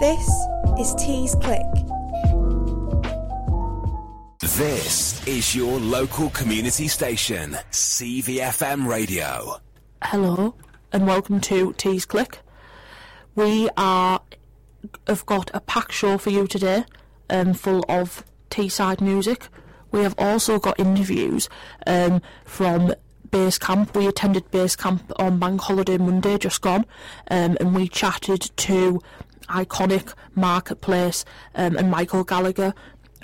This is Tees Click. This is your local community station, CVFM Radio. Hello and welcome to Tees Click. We are have got a packed show for you today, um, full of Teesside music. We have also got interviews um, from base camp. We attended base camp on Bank Holiday Monday, just gone, um, and we chatted to iconic Marketplace um, and Michael Gallagher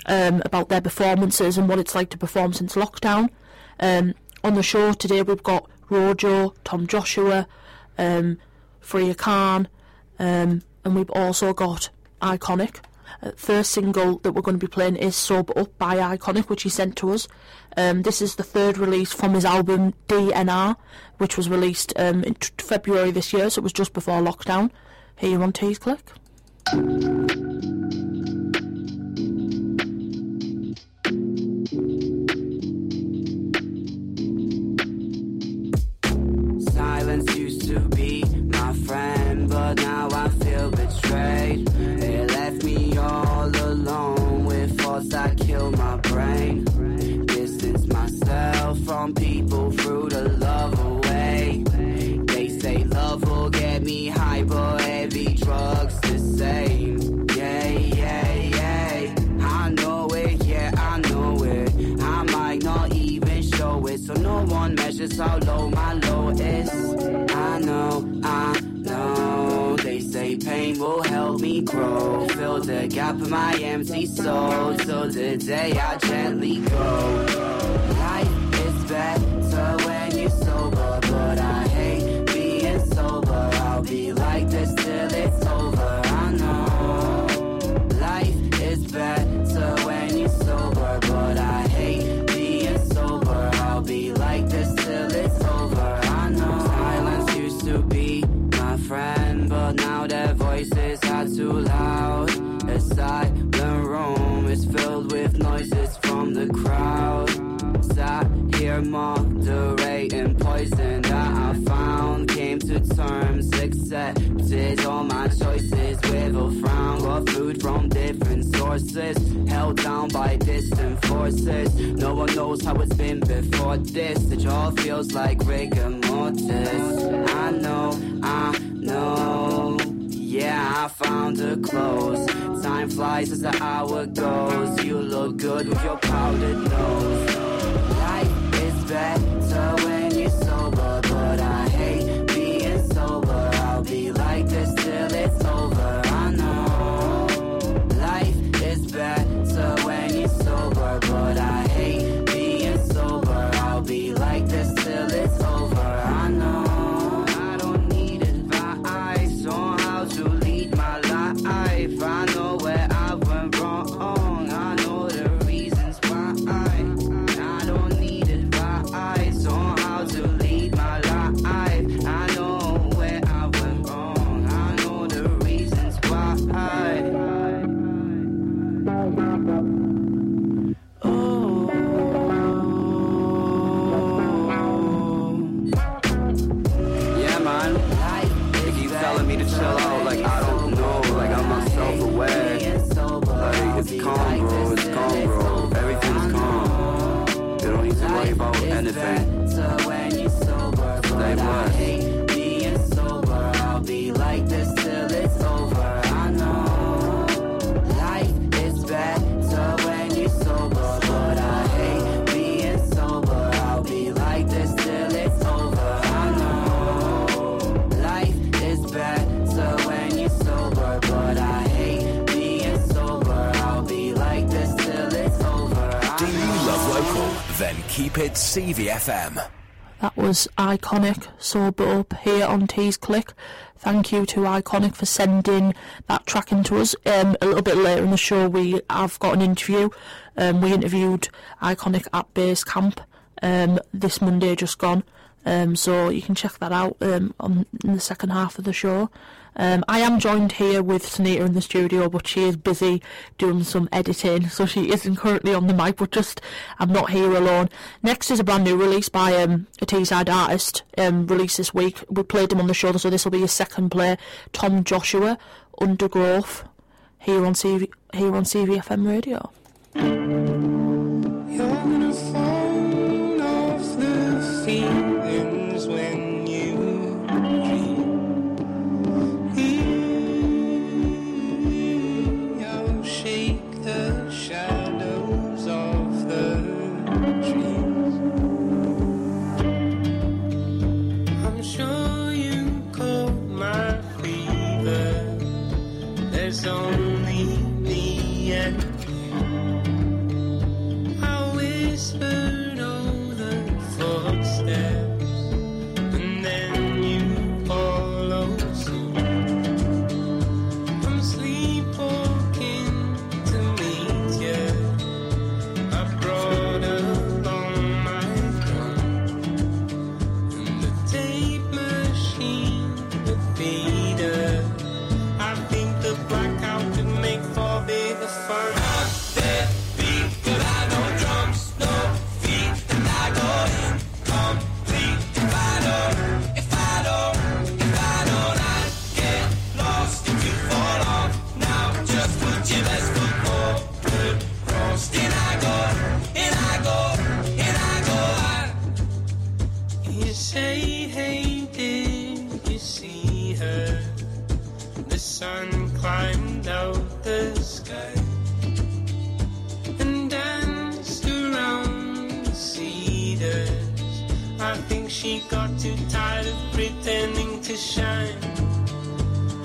um, about their performances and what it's like to perform since lockdown. Um, on the show today, we've got Rojo, Tom Joshua, um, Freya Khan, um, and we've also got Iconic. Uh, first single that we're going to be playing is Sober Up by Iconic, which he sent to us. Um, this is the third release from his album DNR, which was released um, in t- February this year, so it was just before lockdown. Here on Tees Click. Silence used to be my friend, but now I feel betrayed. It left me all alone with thoughts that kill my brain. Distance myself from people through the one how low my low is. I know, I know. They say pain will help me grow. Fill the gap in my empty soul till the day I gently go. Life is better to be my friend, but now their voices are too loud. A silent room is filled with noises from the crowd. Sat here sources, held down by distant forces. No one knows how it's been before this. It all feels like rigor mortis. I know, I know. Yeah, I found a close. Time flies as the hour goes. You look good with your powdered nose. Life is better keep it CVFM. That was Iconic Sober Up here on Tees Click. Thank you to Iconic for sending that track into us. Um, a little bit later in the show, we have got an interview. Um, we interviewed Iconic at base camp um, this Monday just gone. Um, so you can check that out um, on in the second half of the show. Um, I am joined here with Sunita in the studio, but she is busy doing some editing, so she isn't currently on the mic. But just, I'm not here alone. Next is a brand new release by um, a Teesside artist, um, released this week. We played him on the show, so this will be his second play. Tom Joshua, Undergrowth, here on CV, here on CVFM Radio.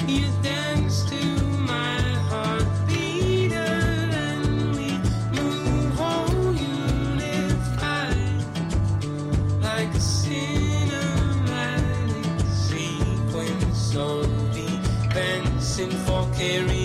You danced to my heartbeat and we move whole unified. Like a cinematic sequence of events in for stereo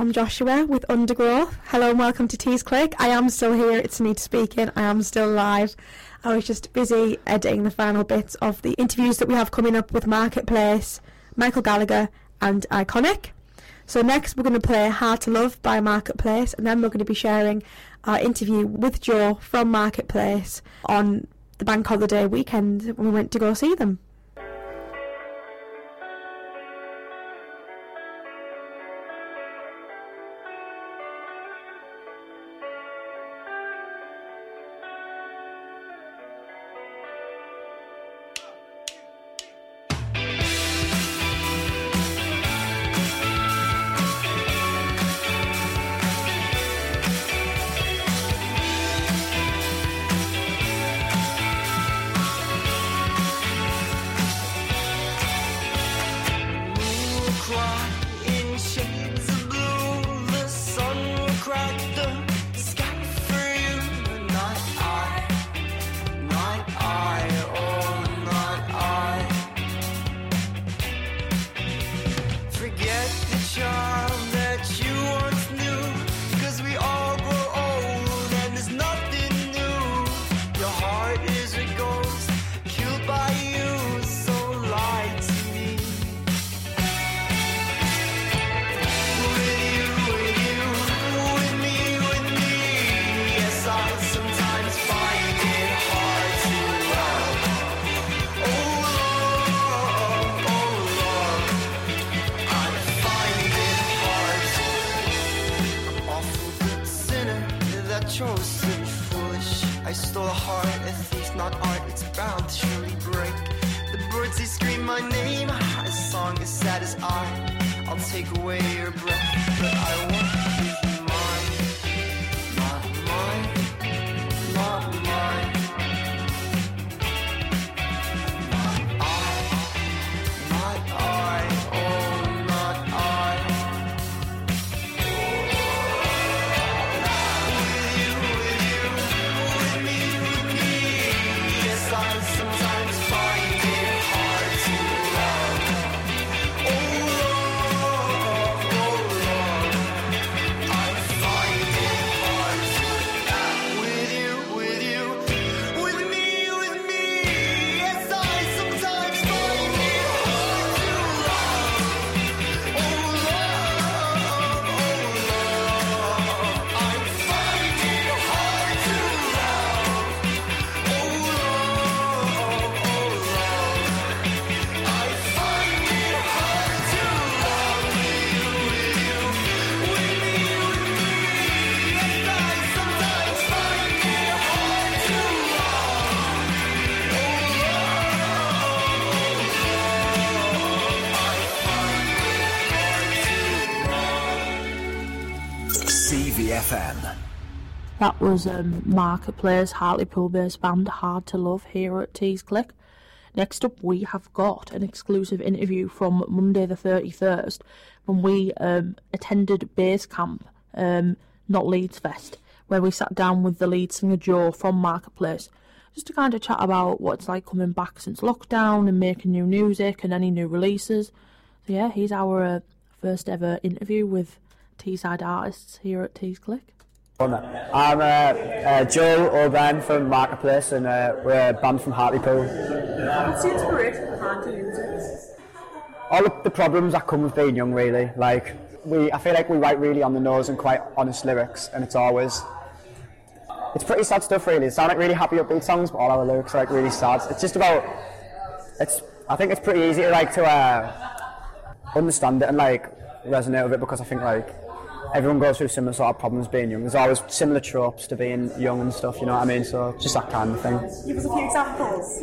Tom Joshua with Undergrowth. Hello and welcome to Tees Click. I am still here. It's Anita speaking. I am still live. I was just busy editing the final bits of the interviews that we have coming up with Marketplace, Michael Gallagher, and Iconic. So next we're going to play Hard to Love by Marketplace, and then we're going to be sharing our interview with Joe from Marketplace on the bank holiday weekend when we went to go see them. Was um, Marketplace Hartlepool based band Hard to Love here at Tees Click. Next up, we have got an exclusive interview from Monday the 31st when we um, attended Base Camp, um, not Leeds Fest, where we sat down with the lead singer Joe from Marketplace just to kind of chat about what it's like coming back since lockdown and making new music and any new releases. So, yeah, here's our uh, first ever interview with Teesside artists here at Tees Click. I'm uh, uh, Joel O'Brien from Marketplace and uh, we're a band from Hartlepool. What's the inspiration behind? All of the problems that come with being young really, like we, I feel like we write really on the nose and quite honest lyrics and it's always, it's pretty sad stuff really. It sound like really happy upbeat songs but all our lyrics are like really sad. It's just about, it's, I think it's pretty easy to like to uh, understand it and like resonate with it because I think like everyone goes through similar sort of problems being young. There's always similar tropes to being young and stuff, you know what I mean? So just that kind of thing. Give us a few examples.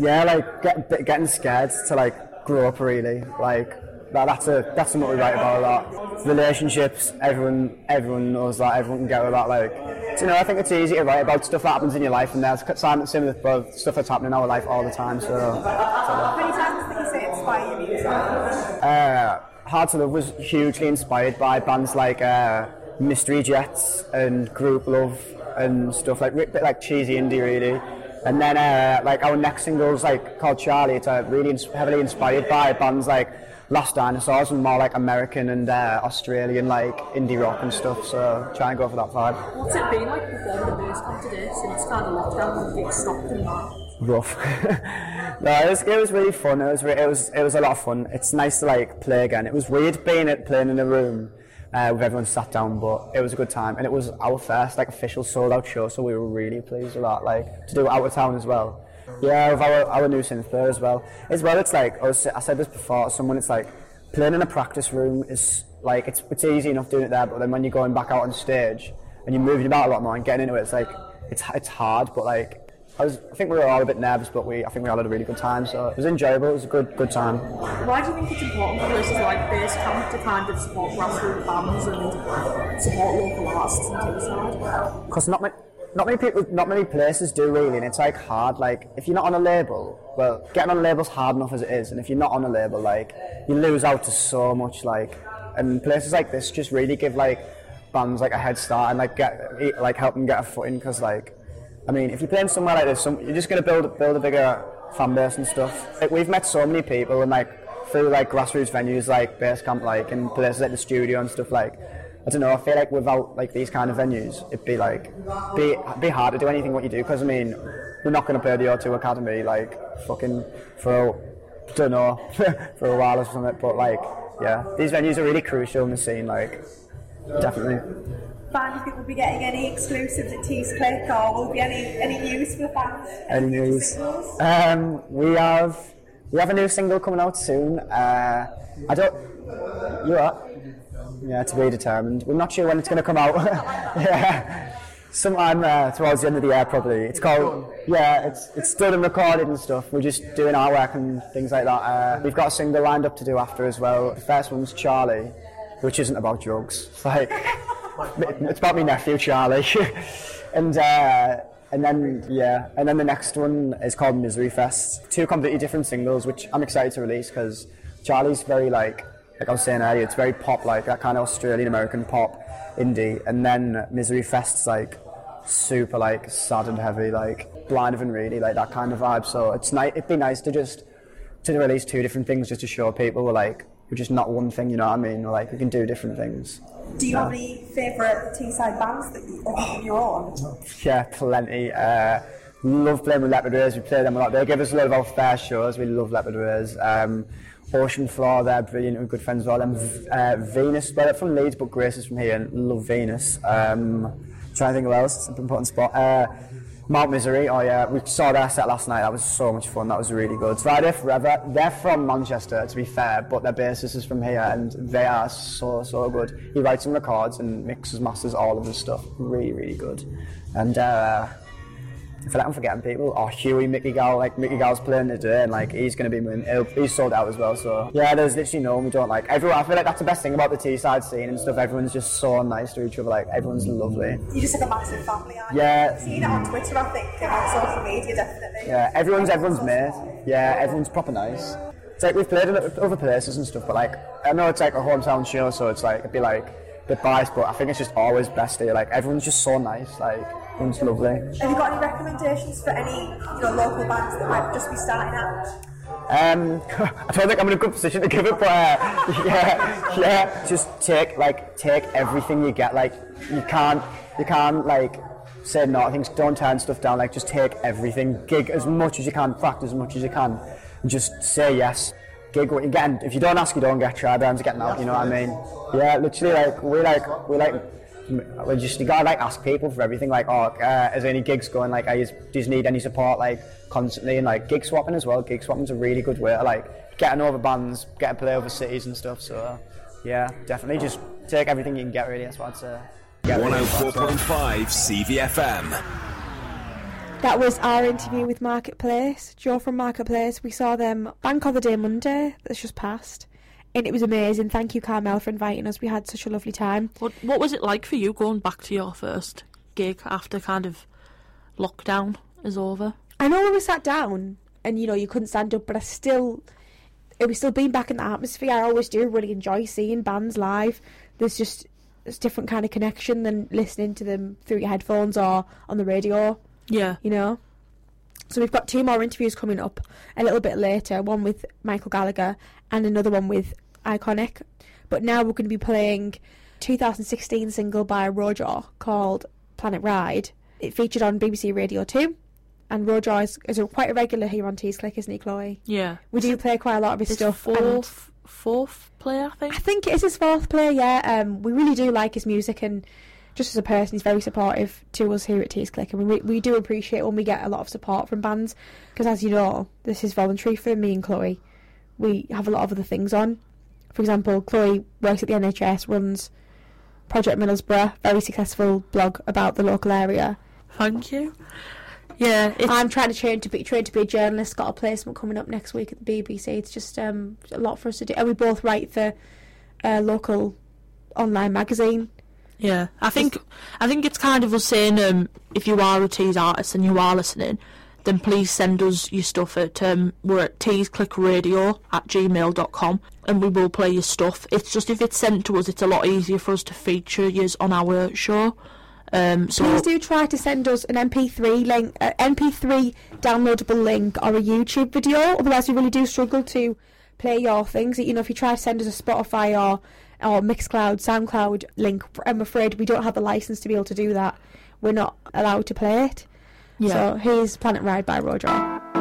Yeah, like get, getting scared to like grow up really. Like that, that's a that's something we write about a lot. Relationships, everyone everyone knows that. Everyone can get with that. Like, you know, I think it's easy to write about stuff that happens in your life, and there's similar with stuff that's happening in our life all the time. So. How many times did you say inspire music? Uh, Hard to Love was hugely inspired by bands like uh, Mystery Jets and Grouplove and stuff like bit like cheesy indie really. And then uh, like our next single's like called Charlie. It's uh, really ins- heavily inspired by bands like Last Dinosaurs and more like American and uh, Australian like indie rock and stuff. So try and go for that vibe. What's it been like performing the base camp today since kind of lockdown and things stopped and that? Rough. no, it was, it was really fun. It was, re- it was it was a lot of fun. It's nice to like play again. It was weird being at playing in a room uh, with everyone sat down, but it was a good time. And it was our first like official sold out show, so we were really pleased with. Like to do it out of town as well. Yeah, with our, our new synth as well. As well, it's like I, was, I said this before. Someone, it's like playing in a practice room is like it's it's easy enough doing it there, but then when you're going back out on stage and you're moving about a lot more and getting into it, it's like it's it's hard, but like I was I think we were all a bit nervous, but we I think we all had a really good time. So it was enjoyable. It was a good good time. Why do you think it's important for places like Base Camp to kind of support grassroots bands and support local artists in Teesside? Because not many not many people not many places do really, and it's like hard. Like if you're not on a label, well, getting on a label's hard enough as it is, and if you're not on a label, like you lose out to so much. Like and places like this just really give like bands like a head start and like get like help them get a footing because like I mean, if you're playing somewhere like this, some, you're just going to build build a bigger fan base and stuff. Like, we've met so many people and like through like grassroots venues like Basecamp, like and places like the studio and stuff. Like, I don't know. I feel like without like these kind of venues, it'd be like be be hard to do anything what you do. Because I mean, we're not going to play the O2 Academy like fucking for don't know for a while or something. But like, yeah, these venues are really crucial in the scene. Like, definitely. Fan, do we'll be getting any exclusives at Tees Click or will there be any, any news for the fans? Any news? Um, we have we have a new single coming out soon. Uh, I don't. You are. Yeah, to be determined. We're not sure when it's going to come out. yeah. Sometime uh, towards the end of the year, probably. It's called, yeah, it's it's done and recorded and stuff. We're just doing artwork and things like that. Uh, we've got a single lined up to do after as well. The first one's Charlie, which isn't about drugs. Like, it's about my nephew Charlie. and uh, and then yeah, and then the next one is called Misery Fest. Two completely different singles, which I'm excited to release because Charlie's very like like I was saying earlier, it's very pop like that kind of Australian American pop indie, and then Misery Fest's like super like sad and heavy, like blind of and really like that kind of vibe. So it's nice. It'd be nice to just to release two different things just to show people we're like we're just not one thing. You know what I mean? We're like we can do different things. Do you have any favourite Teesside bands that you, of your own? Yeah, plenty. Uh, love playing with Leopard Rays. We play them a lot. They give us a lot of our fair shows. We love Leopard Rays. Um, Ocean Floor, they're brilliant. We're good friends with all them. Uh, Venus, well, they're from Leeds, but Grace is from here and love Venus. Um, trying to think of else. It's an important spot. Uh, Mount Misery, oh yeah, we saw their set last night. That was so much fun. That was really good. Friday Forever, they're from Manchester, to be fair, but their bassist is from here, and they are so so good. He writes and records and mixes, masters all of his stuff. Really, really good. And uh, I feel like I'm forgetting people. Oh, Huey, Mickey Gal, like Mickey Gal's playing today, and like he's going to be. He's sold out as well. So yeah, there's literally no one we don't like. Everyone, I feel like that's the best thing about the Teesside scene and stuff. Everyone's just so nice to each other. Like everyone's lovely. You're just like a massive family, aren't Yeah. you? I've seen it on Twitter, I think, and on social media, definitely. Yeah, everyone's everyone's mate. Yeah, everyone's proper nice. It's like we've played in other places and stuff, but like I know it's like a hometown show, so it's like it'd be like bit biased, but I think it's just always best here. Like everyone's just so nice. Like everyone's lovely. Have you got any recommendations for any you know, local bands that might just be starting out? Um, I don't think I'm in a good position to give it, but uh, yeah, yeah. Just take like take everything you get. Like you can't you can't like say no. Things don't turn stuff down. Like just take everything. Gig as much as you can. Practice as much as you can. Just say yes. Gig what you get. And if you don't ask, you don't get. Try bands getting out. You know what I mean? Yeah, literally. Like we like we like. We just you gotta like ask people for everything. Like, oh, uh, is there any gigs going? Like, I just, do you need any support? Like constantly and like gig swapping as well. Gig swapping's a really good way to like getting over bands, getting to play over cities and stuff. So yeah, definitely just take everything you can get. Really, that's what I'd say. Get rid of 104.5 CVFM. That was our interview with Marketplace. Joe from Marketplace. We saw them Bank Holiday Monday that's just passed. And it was amazing. Thank you, Carmel, for inviting us. We had such a lovely time. What What was it like for you going back to your first gig after kind of lockdown is over? I know when we sat down and you know you couldn't stand up, but I still it was still being back in the atmosphere. I always do really enjoy seeing bands live. There's just it's a different kind of connection than listening to them through your headphones or on the radio. Yeah. You know. So we've got two more interviews coming up a little bit later. One with Michael Gallagher and another one with Iconic. But now we're going to be playing 2016 single by Rojo called Planet Ride. It featured on BBC Radio 2. And Rojo is, is a, quite a regular here on Tees Click, isn't he, Chloe? Yeah. We do play quite a lot of his His stuff. fourth fourth player, I think. I think it is his fourth play, yeah. Um, we really do like his music and just as a person, he's very supportive to us here at Tees Click. And we, we do appreciate when we get a lot of support from bands because, as you know, this is voluntary for me and Chloe. We have a lot of other things on. For example, Chloe works at the NHS, runs Project Middlesbrough, very successful blog about the local area. Thank you. Yeah, I'm trying to train to be trained to be a journalist. Got a placement coming up next week at the BBC. It's just um, a lot for us to do, and we both write for a local online magazine. yeah. I think I think it's kind of us saying um, if you are a Tees artist and you are listening, then please send us your stuff at um, we're at teesclickradio at gmail.com and we will play your stuff. It's just if it's sent to us, it's a lot easier for us to feature yous on our show. Um, so Please do try to send us an MP3 link, uh, MP3 downloadable link, or a YouTube video. Otherwise, we really do struggle to play your things. You know, if you try to send us a Spotify or or Mixcloud, SoundCloud link, I'm afraid we don't have the license to be able to do that. We're not allowed to play it. Yeah. So here's Planet Ride by Roy Rojo.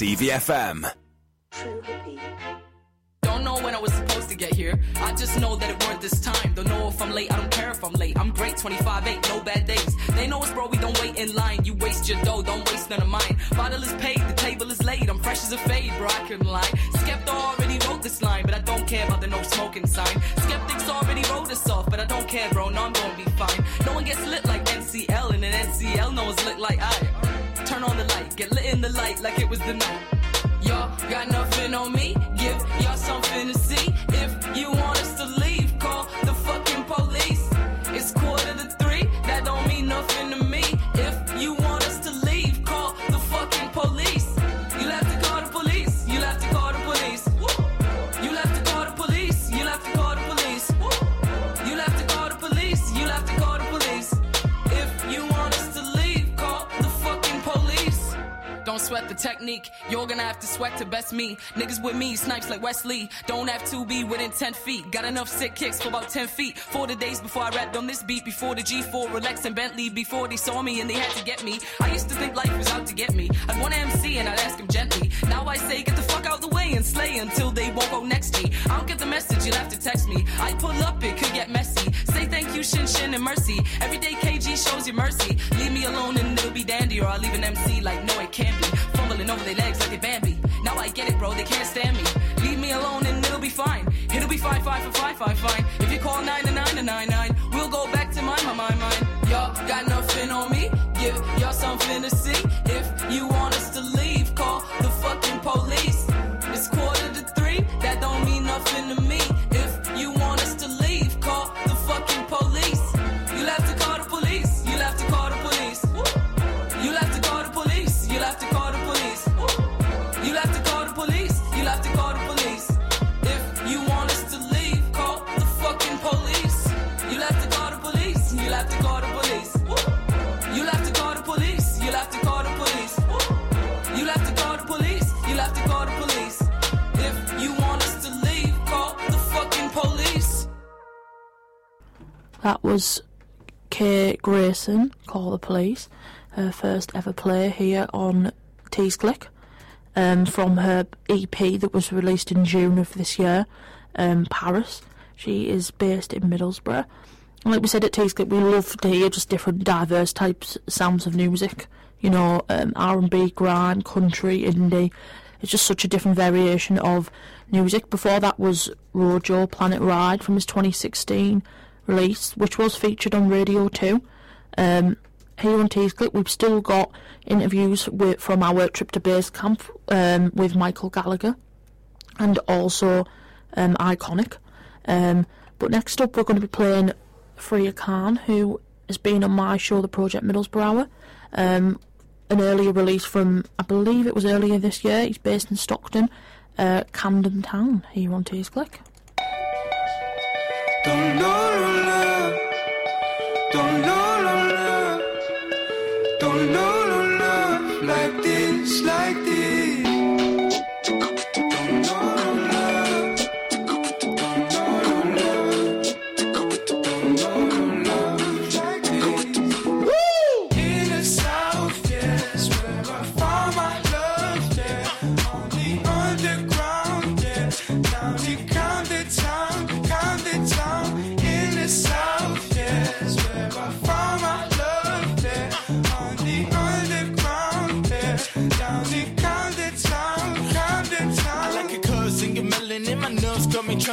CVFM. protect technique. You're gonna have to sweat to best me. Niggas with me, snipes like Wesley. Don't have to be within 10 feet. Got enough sick kicks for about 10 feet. For the days before I rapped on this beat, before the G4, Relax and Bentley, before they saw me and they had to get me. I used to think life was out to get me. I'd want an MC and I'd ask him gently. Now I say, get the fuck out the way and slay until they won't go next to me. I don't get the message, you'll have to text me. I pull up, it could get messy. Say thank you, Shin Shin, and mercy. Every day KG shows you mercy. Leave me alone and it'll be dandy, or I'll leave an MC like, no, it can't be. Fumbling Jumping over their legs like a Bambi. Now I get it, bro, they can't stand me. Leave me alone and it'll be fine. It'll be fine, fine, fine, fine, fine. If you call 99999, we'll go back to mine, my, my, mine. Y'all got nothing on me, give y'all something to see. If you want That was Kate Grayson, Call the Police, her first ever play here on Tees Click, um, from her EP that was released in June of this year, um, Paris. She is based in Middlesbrough. And like we said at Tees Click, we love to hear just different diverse types, of sounds of music. You know, um, R&B, grime, country, indie. It's just such a different variation of music. Before that was Rojo Planet Ride from his 2016 release, which was featured on Radio 2. Um, here on Tees Click, we've still got interviews with, from our work trip to base camp um, with Michael Gallagher and also um, Iconic. Um, but next up, we're going to be playing Freya Khan, who has been on my show, The Project Middlesbrough. Um, an earlier release from, I believe it was earlier this year. He's based in Stockton, uh, Camden Town, here on Tees Click. Don't know. Don't know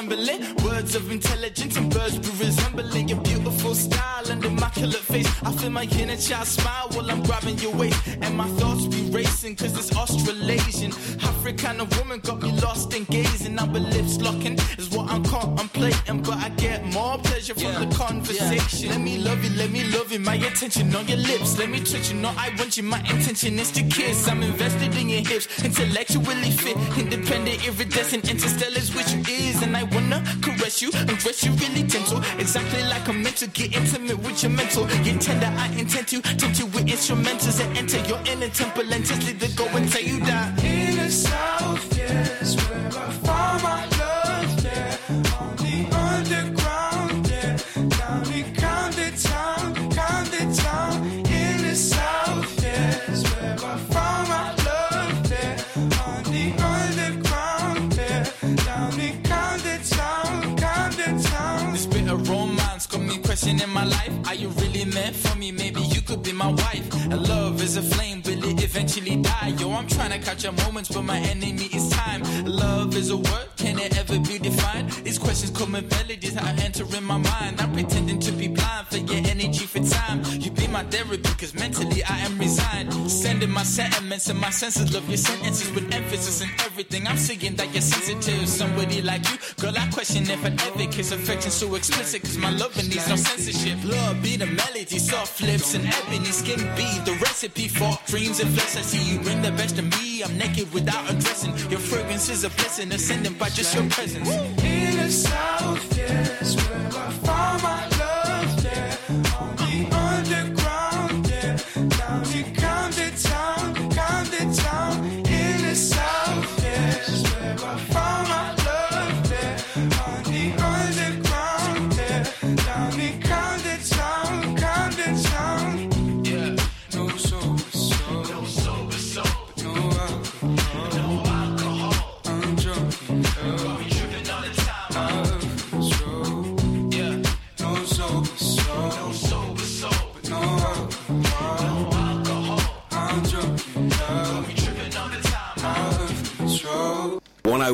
Words of intelligence and birds be resembling your beautiful style and immaculate face. I feel my inner child smile while I'm grabbing your waist. And my thoughts racing cause it's Australasian. African woman got me lost in gazing. Our lips locking is what I'm contemplating. But I get more pleasure from the conversation. Let me love you, let me love you. My attention on your lips. Let me touch you, no, I want you. My intention is to kiss. I'm invested in your hips. Intellectually fit, independent, iridescent, interstellar's which you is. And I wanna caress you, undress you really gentle. Exactly like I'm meant to get intimate with your mental. Get tender, I intend to tempt you with instrumentals and enter your inner temple and just it go tell you that. In the south, yes, where I found my love, yeah. On the underground, yeah. Down the Camden town, Camden town. In the south, yes, where I found my love, yeah. On the underground, yeah. Down the Camden town, Camden town. This bit romance got me questioning my life. Are you really meant for me? Maybe you could be my wife. Eventually die? Yo, I'm trying to catch a moments, but my enemy is time. Love is a word, can it ever be defined? These questions come in melodies I enter in my mind. I'm pretending to be blind for your energy for time. You be my therapy, cause mentally I am resigned. Sending my sentiments and my senses of your sentences with emphasis and everything. I'm seeing that you're sensitive. Somebody like you, girl, I question if I'd ever kiss affection so explicit, cause my loving needs no censorship. Love be the melody, soft lips and ebony skin be the recipe for dreams and flesh. See you bring the best of me. I'm naked without undressing. Your fragrance is a blessing, ascending by just your presence. In the south, yes,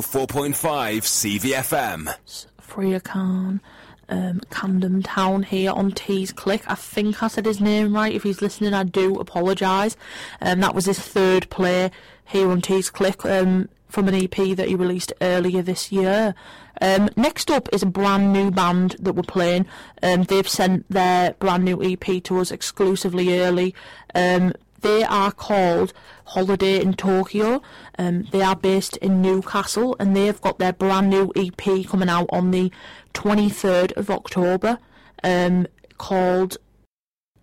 104.5 CVFM. Freya Khan, um, Camden Town here on Tees Click. I think I said his name right. If he's listening, I do apologise. Um, that was his third play here on Tees Click um, from an EP that he released earlier this year. Um, next up is a brand new band that we're playing. Um, they've sent their brand new EP to us exclusively early. Um, they are called Holiday in Tokyo. Um, they are based in Newcastle and they've got their brand new EP coming out on the 23rd of October um, called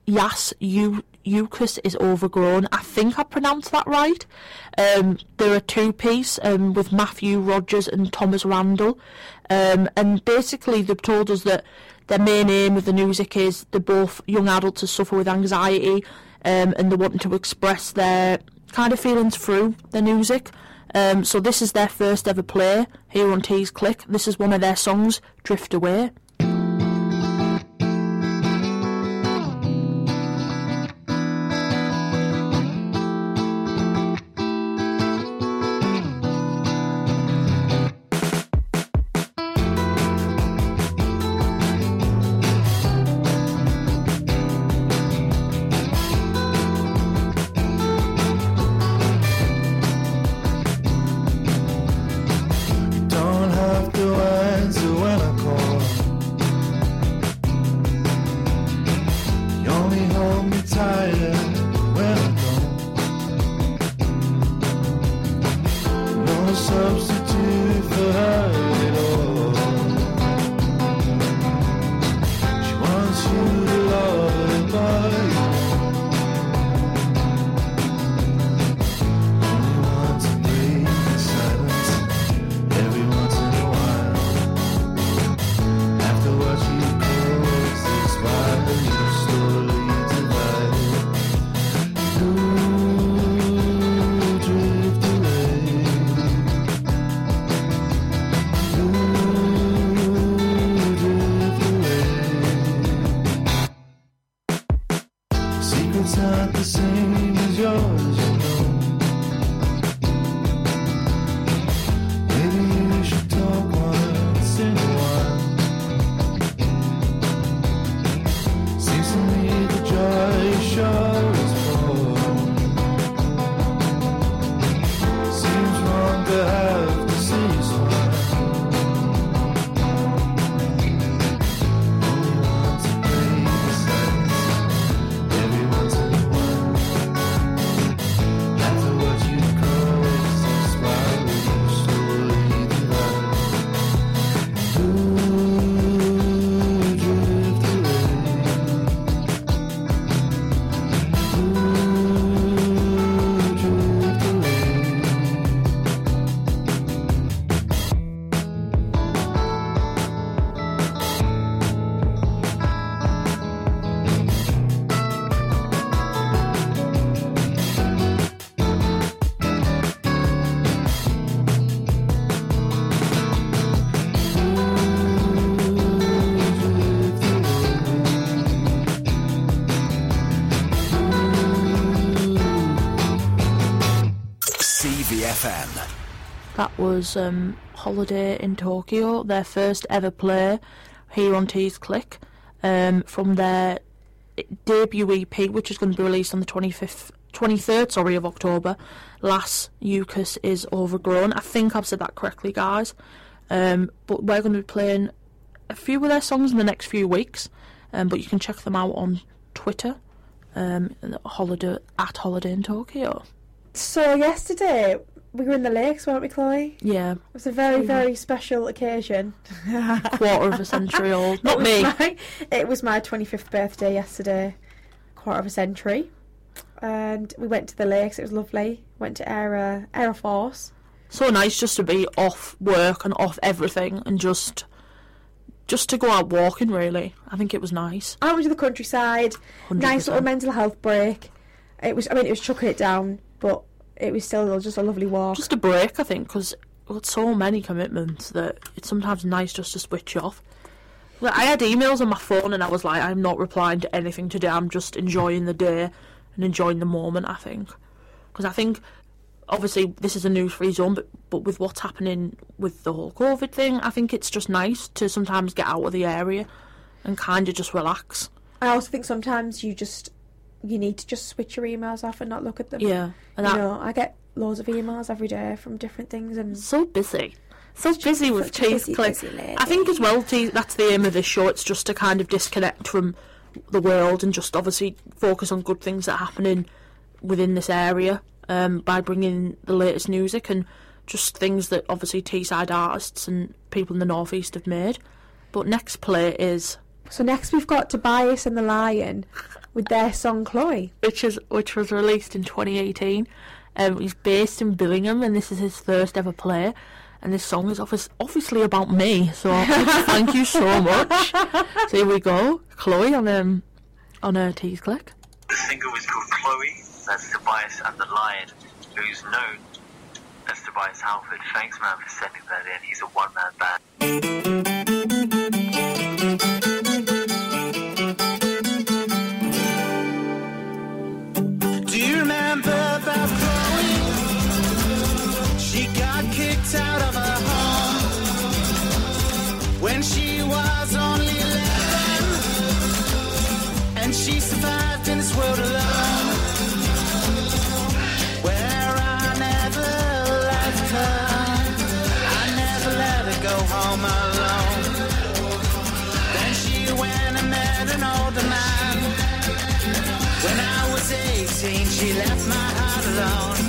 Yas U- Eucas is Overgrown. I think I pronounced that right. Um, they're a two piece um, with Matthew Rogers and Thomas Randall. Um, and basically, they've told us that their main aim with the music is they're both young adults who suffer with anxiety um, and they're wanting to express their kind of feelings through their music. Um, so, this is their first ever play here on Tees Click. This is one of their songs, Drift Away. CVFM. That was um, Holiday in Tokyo, their first ever play here on Tees Click um, from their debut EP, which is going to be released on the 25th, 23rd sorry, of October. Last Eucas is Overgrown. I think I've said that correctly, guys. Um, but we're going to be playing a few of their songs in the next few weeks, um, but you can check them out on Twitter um, holiday, at Holiday in Tokyo. So yesterday we were in the lakes, weren't we, Chloe? Yeah, It was a very, very special occasion. quarter of a century old. Not it me. My, it was my 25th birthday yesterday, quarter of a century. And we went to the lakes, it was lovely. Went to Air, uh, Aira Force. so nice just to be off work and off everything and just just to go out walking really i think it was nice I went to the countryside, nice little mental health break. It was, I mean, it was chucking it down, but it was still just a lovely walk. just a break i think because we've got so many commitments that it's sometimes nice just to switch off. Like, i had emails on my phone and i was like i'm not replying to anything today. I'm just enjoying the day and enjoying the moment i think. Because i think obviously this is a news free zone but, but with what's happening with the whole covid thing i think it's just nice to sometimes get out of the area and kind of just relax. I also think sometimes you just you need to just switch your emails off and not look at them. Yeah, and you that- know, I get loads of emails every day from different things, and so busy, so busy with a busy. I think as well, Tees, that's the aim of this show. It's just to kind of disconnect from the world and just obviously focus on good things that are happening within this area um, by bringing the latest music and just things that obviously Teesside artists and people in the northeast have made. But next play is So next we've got Tobias and the Lion with their song Chloe. which is which was released in 2018. Um, he's based in Billingham, and this is his first ever play. And this song is obviously about me, so thank you so much. So here we go, Chloe on um on her Tees Click. The single is called Chloe. That's Tobias and the Lion, who's known as Tobias Halford. Thanks, man, for sending that in. He's a one-man band. When she was only 11. And she survived in this world alone. Where I never left her. I never let her go home alone. Then she went and met an older man. When I was 18, she left my heart alone.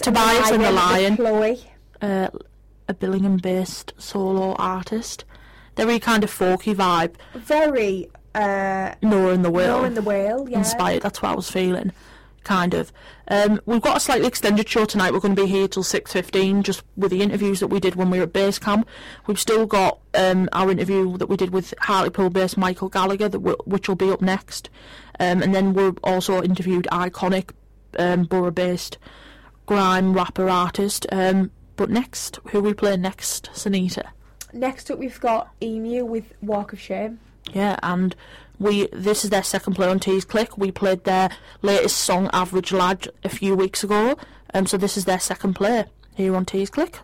Tobias. and the Tobias and the Lion. Chloe. Uh, a Billingham-based solo artist. Really kind of folky vibe. Very uh, Noah and the Whale. Noah and the Whale, yeah. Inspired. That's what I was feeling. Kind of. Um, we've got a slightly extended show tonight. We're going to be here till six fifteen, just with the interviews that we did when we were at Base Camp. We've still got um, our interview that we did with Hartlepool-based Michael Gallagher, w- which will be up next. Um, and then we've also interviewed iconic um, borough-based grime rapper artist. Um, but next, who we play next, Sanita? Next up, we've got Emu with Walk of Shame. Yeah, and we this is their second play on Tees Click. We played their latest song, Average Lad, a few weeks ago. Um, so this is their second play here on Tees Click.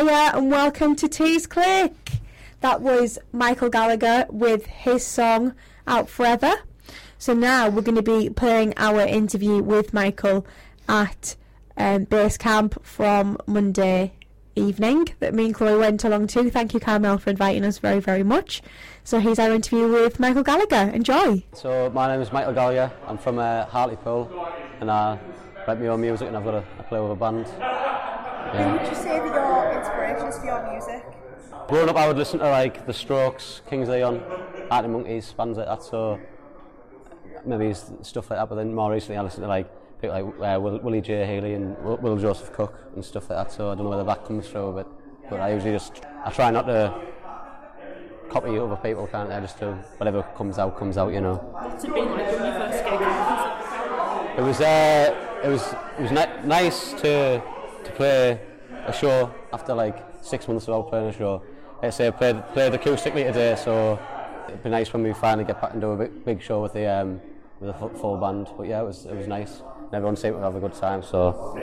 Hiya and welcome to Tease Click. That was Michael Gallagher with his song Out Forever. So now we're going to be playing our interview with Michael at um, Base Camp from Monday evening that me and Chloe went along to. Thank you, Carmel, for inviting us very, very much. So here's our interview with Michael Gallagher. Enjoy. So my name is Michael Gallagher. I'm from uh, Hartlepool and I write my own music and I've got a, I play with a band. Who would you say that your inspirations for your music? Growing up, I would listen to like The Strokes, Kings of Leon, Arctic Monkeys, bands like that. So maybe s- stuff like that. But then more recently, I listen to like people like uh, Will, Willie J Healey and Will, Will Joseph Cook and stuff like that. So I don't know whether that comes through, but but I usually just I try not to copy other people. Can't I? Just do whatever comes out comes out. You know. What's it been like when you first gig? It was uh, it was it was ni- nice to to play a show after like six months without playing a show. Let's say I played played acoustically today, so it'd be nice when we finally get back and do a big, big show with the um, with a full band. But yeah, it was it was nice. And everyone seemed to have a good time. So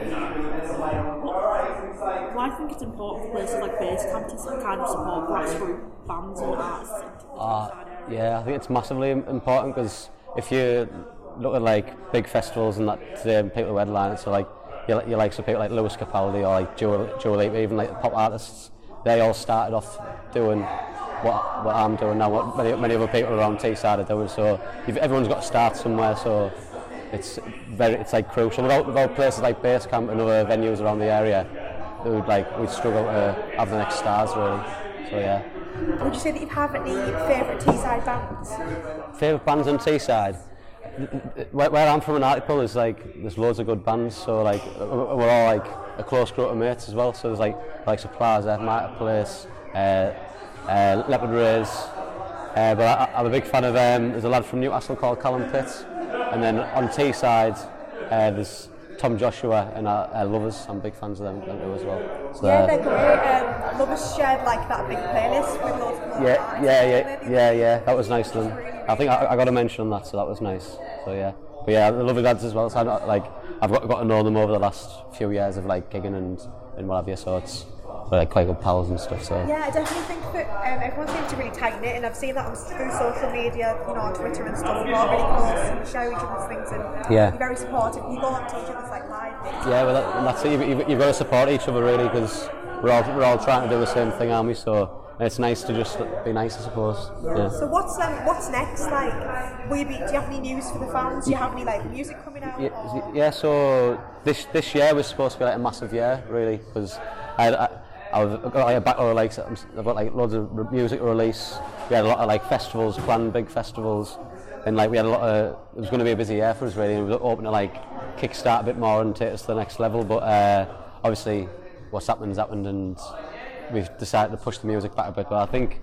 Well, I think it's important for places like Basecamp to kind of support grassroots bands and artists. Uh, yeah, I think it's massively important because if you look at like big festivals and that today, and people who headline it, so like your, your likes of people like Lewis Capaldi or like Joe, Joe even like pop artists, they all started off doing what, what I'm doing now, what many, many other people around Teesside are doing. So you've, everyone's got to start somewhere, so it's very, it's like crucial. Without, without places like Basecamp and other venues around the area, it would like, we'd struggle to have the next stars really. So yeah. Would you say that you have any favourite Teesside bands? Favourite bands on Teesside? where, where I'm from in Hartlepool is like there's loads of good bands so like we're all like a close group of mates as well. So there's like like Plaza, my Place, uh, uh, Leopard Rays uh, but I, I'm a big fan of um, there's a lad from Newcastle called Callum Pitt and then on Tayside uh, there's Tom Joshua and our, our Lovers. I'm big fans of them, them too as well. So, yeah, uh, they're great. Um, Lovers shared like that big playlist with loads of yeah. Yeah, yeah, yeah, yeah. That was nice. Then really, I think I, I got a mention on that, so that was nice. So yeah, but yeah, the lovely lads as well. So I'm not, like I've got, got to know them over the last few years of like gigging and and what have you. So it's like quite good pals and stuff. So Yeah, I definitely think that um, everyone seems to really tighten it, and I've seen that on, through social media, you know, on Twitter and stuff. We're all really close and share each other's things, and Yeah. you're very supportive. You go on to each other's like live. things. yeah, well that, that's it. You've, you've, you've got to support each other really because we're all we're all trying to do the same thing, aren't we? So it's nice to just be nice, I suppose. Yeah. So what's um, what's next? Like, will you be, do you have any news for the fans? Do you have any like music coming out? Yeah, yeah, so this this year was supposed to be like a massive year, really, because I, I, I've got like a backlog of like I've got like loads of music release. We had a lot of like festivals, planned big festivals, and like we had a lot of. It was going to be a busy year for us, really. And we were hoping to like kickstart a bit more and take us to the next level. But uh, obviously, what's happened's happened, and we've decided to push the music back a bit. But I think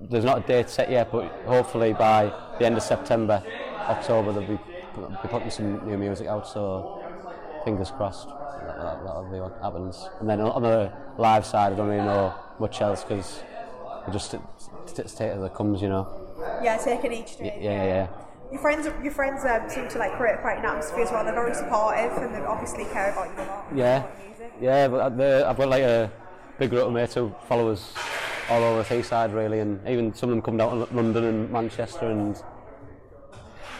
there's not a date set yet, but hopefully by the end of September, October, they'll be, be putting some new music out. So fingers crossed that, that'll be what happens. And then on the live side, I don't really know much else because we just t- t- take it as it comes, you know. Yeah, taking each Yeah, day. yeah, yeah. Your friends, your friends um, seem to like create quite an atmosphere as well. They're very supportive and they obviously care about you a lot. Yeah, yeah. But I've got like a big group of mates who follow us all over the Teesside really, and even some of them come down to London and Manchester, and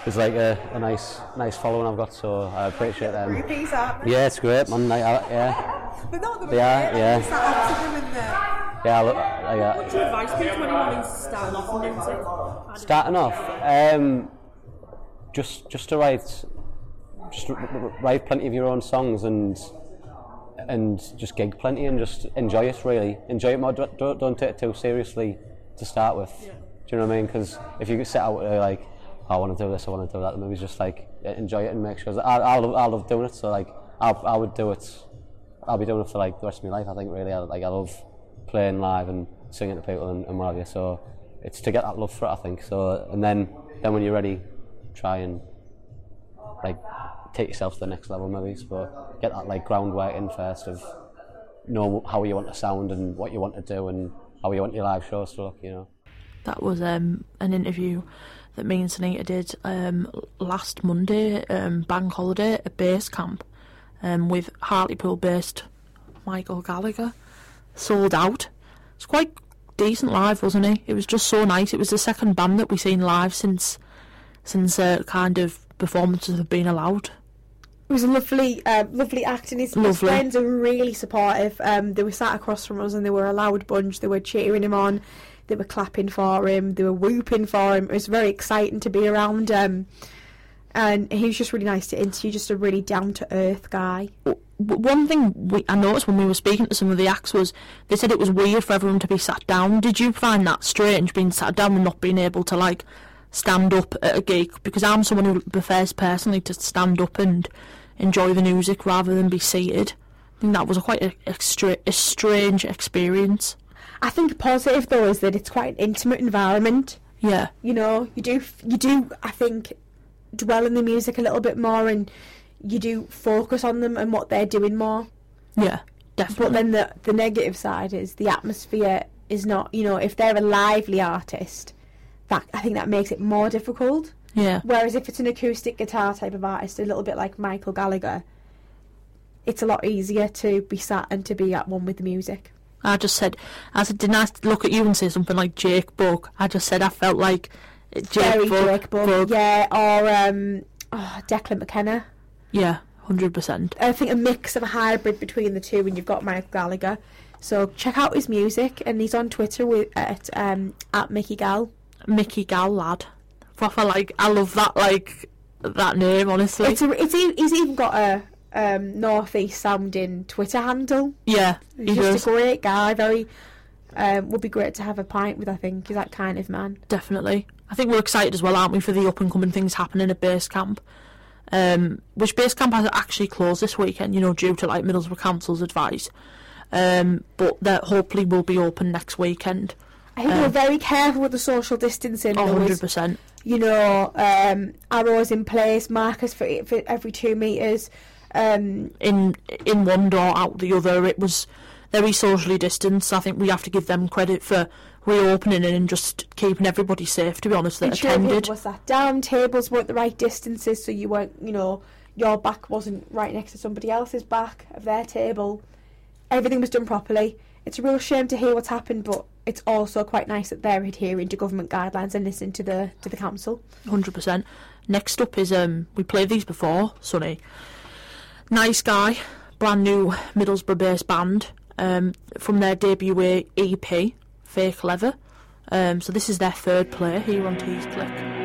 it's like a, a nice, nice following I've got. So I appreciate them. Groupies, aren't they? Yeah, it's great, man. Like, I, yeah, But not the They are, way, yeah. It's that optimism and the yeah. I, look, I, uh, What's your advice to anyone who's starting off in? Starting off, um, just just to write, just write plenty of your own songs and and just gig plenty and just enjoy it really. Enjoy it more. Don't, don't, take it too seriously to start with. Do you know what I mean? Because if you set out uh, like, "Oh, I want to do this, I want to do that, then maybe just like enjoy it and make sure. I, I, love, I love doing it, so like I, I would do it. I'll be doing it for like the rest of my life. I think really, I, like I love playing live and singing to people and, and what have you. So it's to get that love for it, I think. So and then then when you're ready, try and like take yourself to the next level, maybe. But get that like groundwork in first of know how you want to sound and what you want to do and how you want your live shows to look. You know. That was um, an interview that me and Sunita did um, last Monday, um, bank holiday at Base Camp, um, with Hartlepool based Michael Gallagher. Sold out. It's quite decent live, wasn't he? It was just so nice. It was the second band that we've seen live since since uh, kind of performances have been allowed. It was a lovely, uh, lovely act, and his, his friends are really supportive. Um, they were sat across from us, and they were a loud bunch. They were cheering him on, they were clapping for him, they were whooping for him. It was very exciting to be around. Um, and he was just really nice to interview, just a really down to earth guy. one thing we, I noticed when we were speaking to some of the acts was they said it was weird for everyone to be sat down. Did you find that strange being sat down and not being able to like stand up at a gig? Because I'm someone who prefers personally to stand up and enjoy the music rather than be seated. I think that was a quite a, a, stra- a strange experience. I think positive though is that it's quite an intimate environment. Yeah. You know, you do you do I think dwell in the music a little bit more and you do focus on them and what they're doing more. Yeah, definitely. But then the the negative side is the atmosphere is not, you know, if they're a lively artist, that I think that makes it more difficult. Yeah. Whereas if it's an acoustic guitar type of artist, a little bit like Michael Gallagher, it's a lot easier to be sat and to be at one with the music. I just said, I said, didn't I look at you and say something like Jake Bugg? I just said I felt like Jake Very Bug. Jake Bugg, yeah, or um, oh, Declan McKenna. Yeah, hundred percent. I think a mix of a hybrid between the two, and you've got Mike Gallagher. So check out his music, and he's on Twitter with at um, at Mickey Gal. Mickey Gal lad, proper like I love that like that name honestly. It's a, it's he's even got a um, northeast sounding Twitter handle. yeah, He's he just does a great guy. Very um, would be great to have a pint with. I think he's that kind of man. definitely. I think we're excited as well, aren't we, for the up and coming things happening at Base Camp. Um, which Base Camp has actually closed this weekend, you know, due to like Middlesbrough Council's advice. Um, but that hopefully will be open next weekend. I think Um, we're very careful with the social distancing. Oh, There was, 100%. You know, um, arrows in place, markers for, for every two metres. Um, in in one door out the other. It was very socially distanced. I think we have to give them credit for reopening it and just keeping everybody safe. To be honest, that ensuring attended. were sat down, tables weren't the right distances, so you weren't, you know, your back wasn't right next to somebody else's back of their table. Everything was done properly. It's a real shame to hear what's happened, but it's also quite nice that they're adhering to government guidelines and listening to the to the council. Hundred percent. Next up is um we played these before, Sonny. Nice guy, brand new Middlesbrough based band, um, from their debut EP, Fake Leather. Um, so this is their third play here on Tees Click.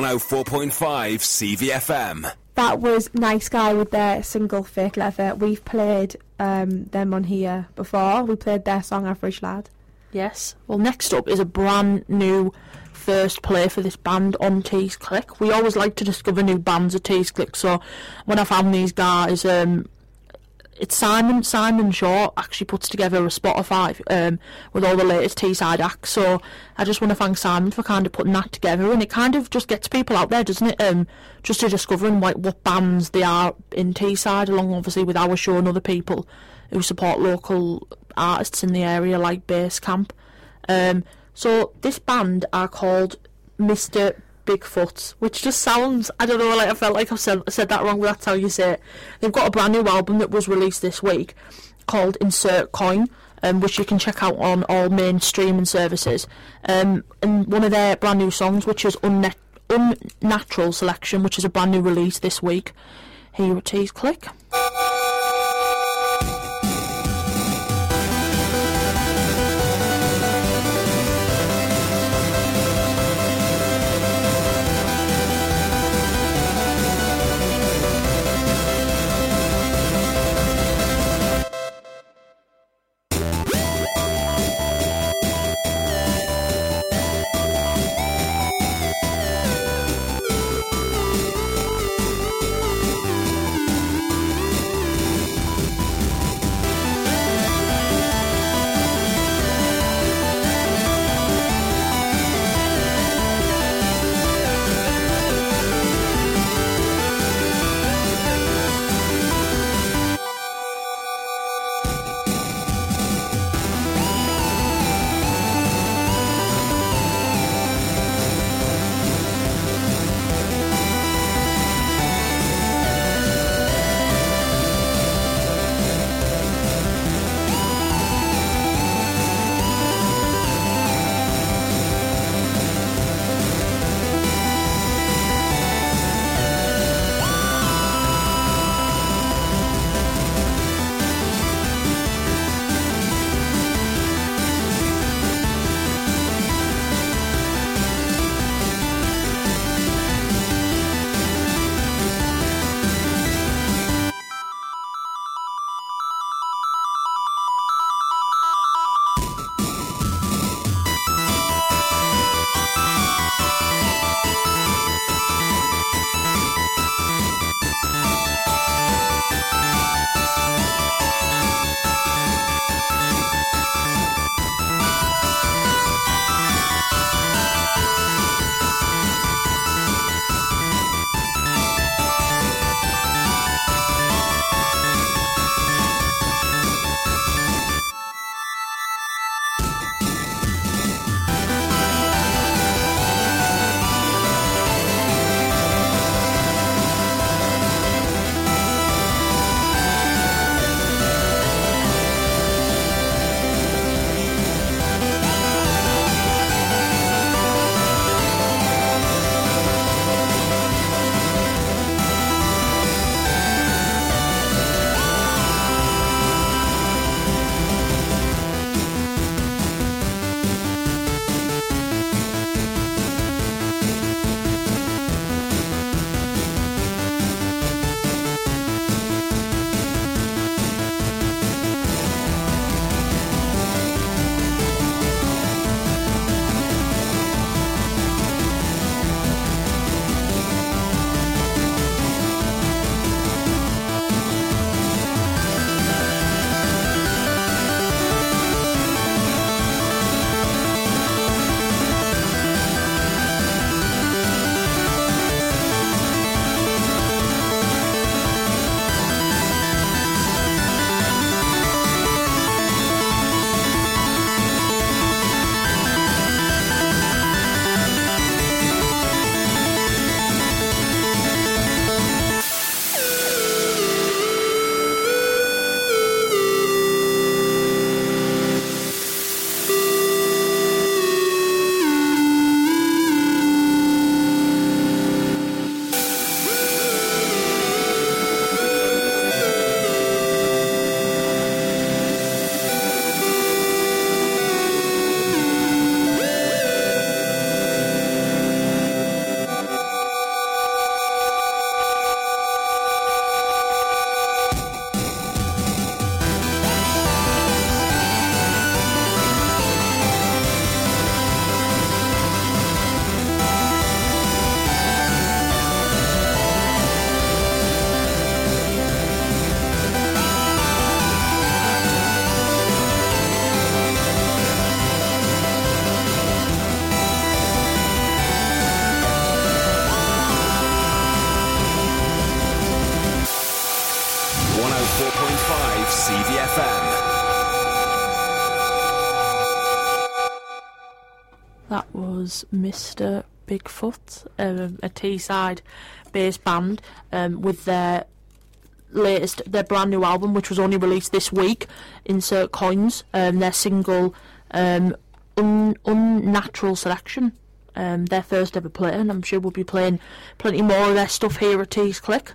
One hundred four point five CVFM. That was Nice Guy with their single Fake Leather. We've played um, them on here before. We played their song Average Lad. Yes. Well, next up is a brand new first play for this band on Tees Click. We always like to discover new bands at Tees Click, so when I found these guys, um, it's Simon Simon Shaw actually puts together a Spotify um, with all the latest Teesside acts. So I just want to thank Simon for kind of putting that together, and it kind of just gets people out there, doesn't it? Um, just to discovering like what bands they are in Teesside, along obviously with our show and other people who support local artists in the area, like Base Camp. Um, so this band are called Mr. Bigfoot, which just sounds I don't know, like I felt like I said said that wrong, but that's how you say it. They've got a brand new album that was released this week called Insert Coin. Um, which you can check out on all main streaming services. Um, and one of their brand new songs, which is Unnatural Selection, which is a brand new release this week. Here it is, click. Mr. Bigfoot, um, a Teesside based band um, with their latest, their brand new album, which was only released this week. Insert coins, um, their single um, Un- Unnatural Selection, um, their first ever play, and I'm sure we'll be playing plenty more of their stuff here at Tees Click.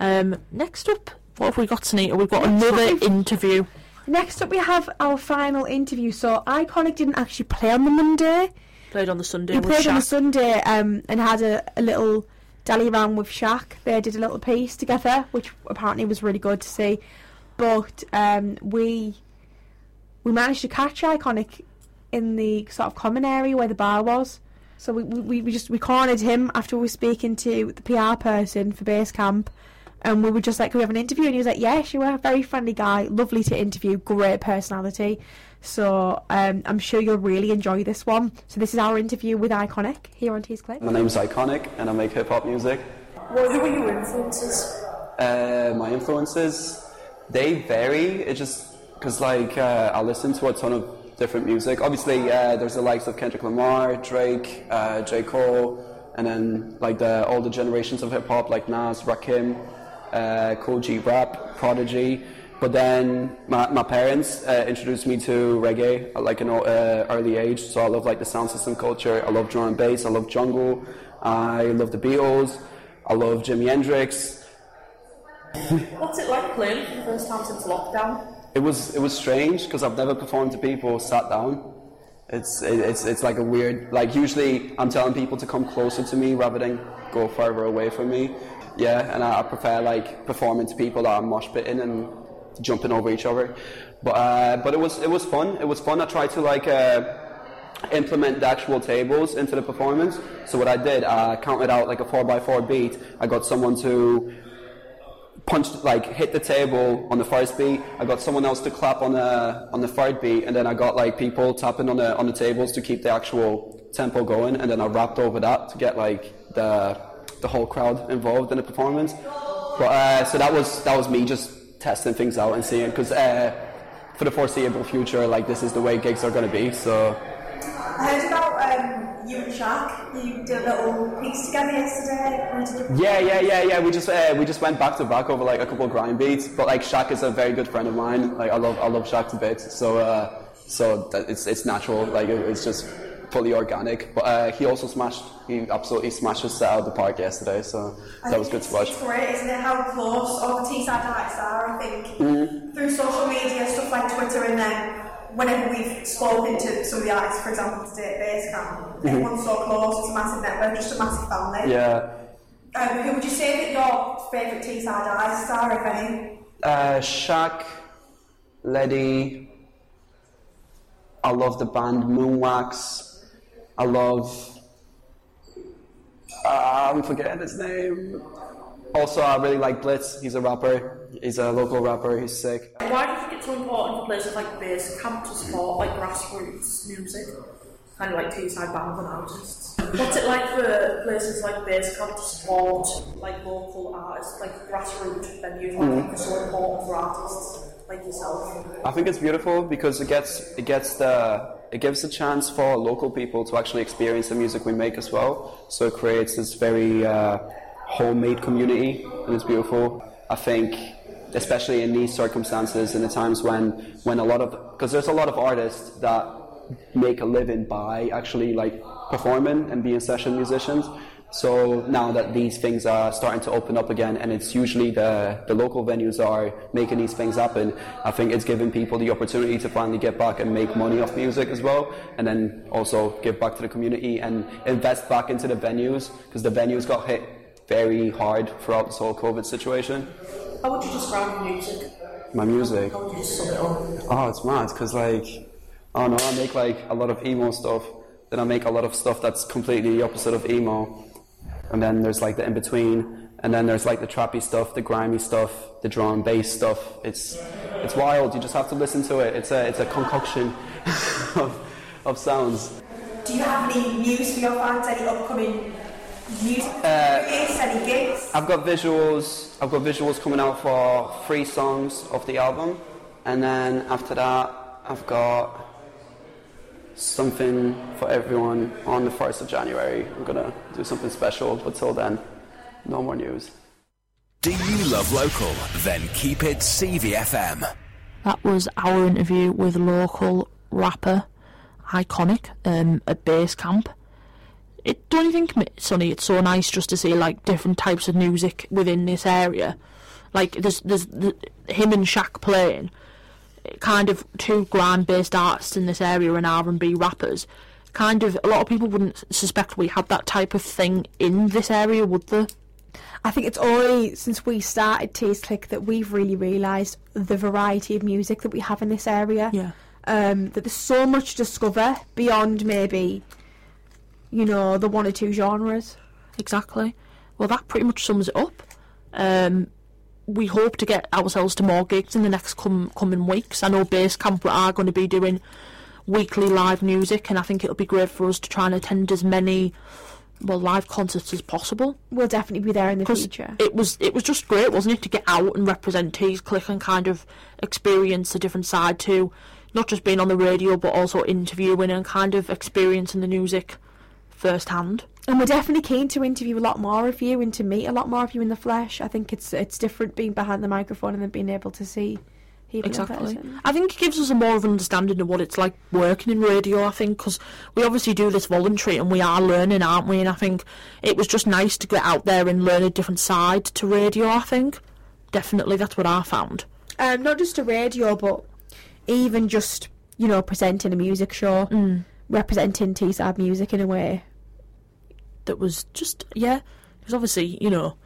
Um, next up, what have we got, Sunita? We've got Next another we've- interview. Next up, we have our final interview. So, Iconic didn't actually play on the Monday. Played on the Sunday He played on the Sunday um, and had a, a little dally around with Shaq. They did a little piece together, which apparently was really good to see. But um, we we managed to catch Iconic in the sort of common area where the bar was. So we, we, we just we cornered him after we were speaking to the PR person for Base Camp, and we were just like, "Can we have an interview?" And he was like, "Yeah, sure." Very friendly guy, lovely to interview, great personality. So um, I'm sure you'll really enjoy this one. So this is our interview with Iconic here on Tees Click. My name's Iconic and I make hip hop music. What who are your influences? Uh, my influences, they vary. It just because like uh, I listen to a ton of different music. Obviously, uh, there's the likes of Kendrick Lamar, Drake, uh, J Cole, and then like the older generations of hip hop like Nas, Rakim, uh, Kool G Rap, Prodigy. But then my, my parents uh, introduced me to reggae at like an uh, early age. So I love like the sound system culture. I love drum and bass. I love jungle. I love the Beatles. I love Jimi Hendrix. What's it like playing for the first time since lockdown? It was it was strange because I've never performed to people sat down. It's it, it's it's like a weird like usually I'm telling people to come closer to me rather than go further away from me. Yeah, and I, I prefer like performing to people that I'm mosh pitting and jumping over each other. But uh, but it was it was fun. It was fun. I tried to like. Uh, implement the actual tables into the performance. So what I did, I counted out like a four by four beat. I got someone to punch, like hit the table on the first beat. I got someone else to clap on the on the third beat, and then I got like people tapping on the on the tables to keep the actual tempo going. And then I rapped over that to get like the the whole crowd involved in the performance. But uh, so that was that was me just testing things out and seeing because. Uh, for the foreseeable future, like this is the way gigs are going to be. So I heard about um, you and Shaq. You did a little piece together yesterday. Where did you- Yeah, yeah, yeah, yeah. We just uh, we just went back to back over like a couple of grime beats. But like Shaq is a very good friend of mine. Like I love I love Shaq to bits. So uh, so that it's it's natural. Like it, it's just fully organic. But uh, he also smashed. He absolutely smashed his set out of the park yesterday. So I that was good to watch. It's great, isn't it? How close all the Teesside artists are, I think. Mhm. Through social media, stuff like Twitter, and then whenever we've spoken to some of the artists, for example, today at Base Camp, Mhm. everyone's so close, it's a massive network, just a massive family. Yeah. Um, who would you say that your favourite Teesside artists are, if any? Uh, Shaq, Letty. I love the band Moonwax. I love. Uh, I'm forgetting his name. Also, I really like Blitz. He's a rapper. He's a local rapper. He's sick. Why do you think it's so important for places like this Camp to support like grassroots music? Kind of like Teesside bands and artists. What's it like for places like this Camp to support like local artists, like grassroots venues? Why do you think it's so important for artists like yourself? I think it's beautiful because it gets it gets the it gives a chance for local people to actually experience the music we make as well. So it creates this very uh, homemade community, and it's beautiful. I think, especially in these circumstances, in the times when when a lot of because there's a lot of artists that make a living by actually like performing and being session musicians. So now that these things are starting to open up again, and it's usually the, the local venues are making these things happen, I think it's giving people the opportunity to finally get back and make money off music as well, and then also give back to the community and invest back into the venues because the venues got hit very hard throughout this whole COVID situation. How would you describe your music? My music. How would you sum it up? Oh, it's mad because like, I don't know, I make like a lot of emo stuff. Then I make a lot of stuff that's completely the opposite of emo. And then there's like the in between. And then there's like the trappy stuff, the grimy stuff, the drum bass stuff. It's it's wild. You just have to listen to it. It's a it's a concoction of of sounds. Do you have any news for your fans? Any upcoming music Uh. Any gigs? I've got visuals. I've got visuals coming out for three songs of the album. And then after that, I've got something for everyone on the 1st of January. I'm gonna do something special, but till then, no more news. Do you love local? Then keep it CVFM. That was our interview with local rapper Iconic um, at Base Camp. It don't you think, Mi- Sonny? It's so nice just to see like different types of music within this area. Like there's there's the, him and Shaq playing, kind of two grand-based artists in this area and R and B rappers. Kind of a lot of people wouldn't suspect we had that type of thing in this area, would they? I think it's only since we started Tees Click that we've really realised the variety of music that we have in this area. Yeah. Um, that there's so much to discover beyond maybe, you know, the one or two genres. Exactly. Well, that pretty much sums it up. Um, we hope to get ourselves to more gigs in the next com- coming weeks. I know Base Camp are going to be doing weekly live music, and I think it'll be great for us to try and attend as many well live concerts as possible. We'll definitely be there in the future. It was it was just great, wasn't it, to get out and represent Tees Click and kind of experience a different side to not just being on the radio but also interviewing and kind of experiencing the music firsthand. And we're definitely keen to interview a lot more of you and to meet a lot more of you in the flesh. I think it's it's different being behind the microphone and then being able to see people Exactly. I think it gives us a more of an understanding of what it's like working in radio. I think because we obviously do this voluntary and we are learning, aren't we? And I think it was just nice to get out there and learn a different side to radio. I think definitely that's what I found. Um, not just a radio, but even just you know presenting a music show, Mm. representing Teesside music in a way. That was just yeah because obviously you know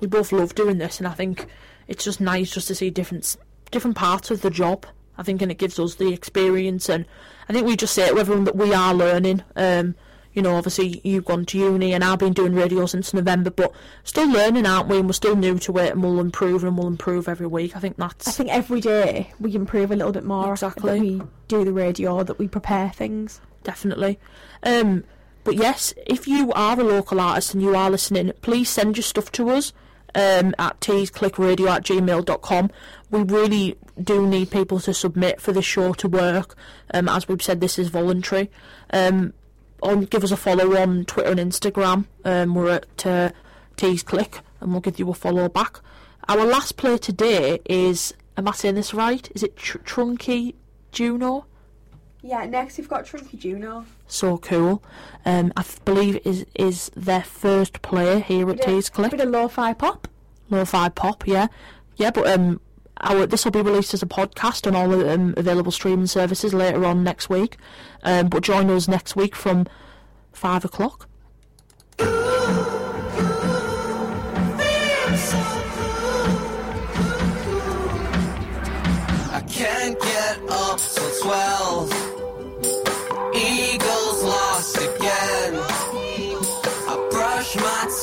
we both love doing this and I think it's just nice just to see different different parts of the job I think and it gives us the experience and I think we just say to everyone that we are learning um you know obviously you've gone to uni and I've been doing radio since November but still learning aren't we and we're still new to it and we'll improve and we'll improve every week I think that's I think every day we improve a little bit more. Exactly. That we do the radio, that we prepare things. definitely. Um, but yes, if you are a local artist and you are listening, please send your stuff to us um, at teesclickradio at gmail.com. We really do need people to submit for this show to work. Um, as we've said, this is voluntary. Um, on, give us a follow on Twitter and Instagram. Um, we're at uh, teesclick and we'll give you a follow back. Our last play today is, am I saying this right? Is it tr- Trunky Juno? Yeah, next we've got Trunky Juno. so cool. Um, I f- believe is is their first player here at Bit of- Tees Click. Bit of lo-fi pop. Lo-fi pop, yeah, yeah. But um, our this will be released as a podcast on all the um, available streaming services later on next week. Um, but join us next week from five o'clock. I can't get up till twelve.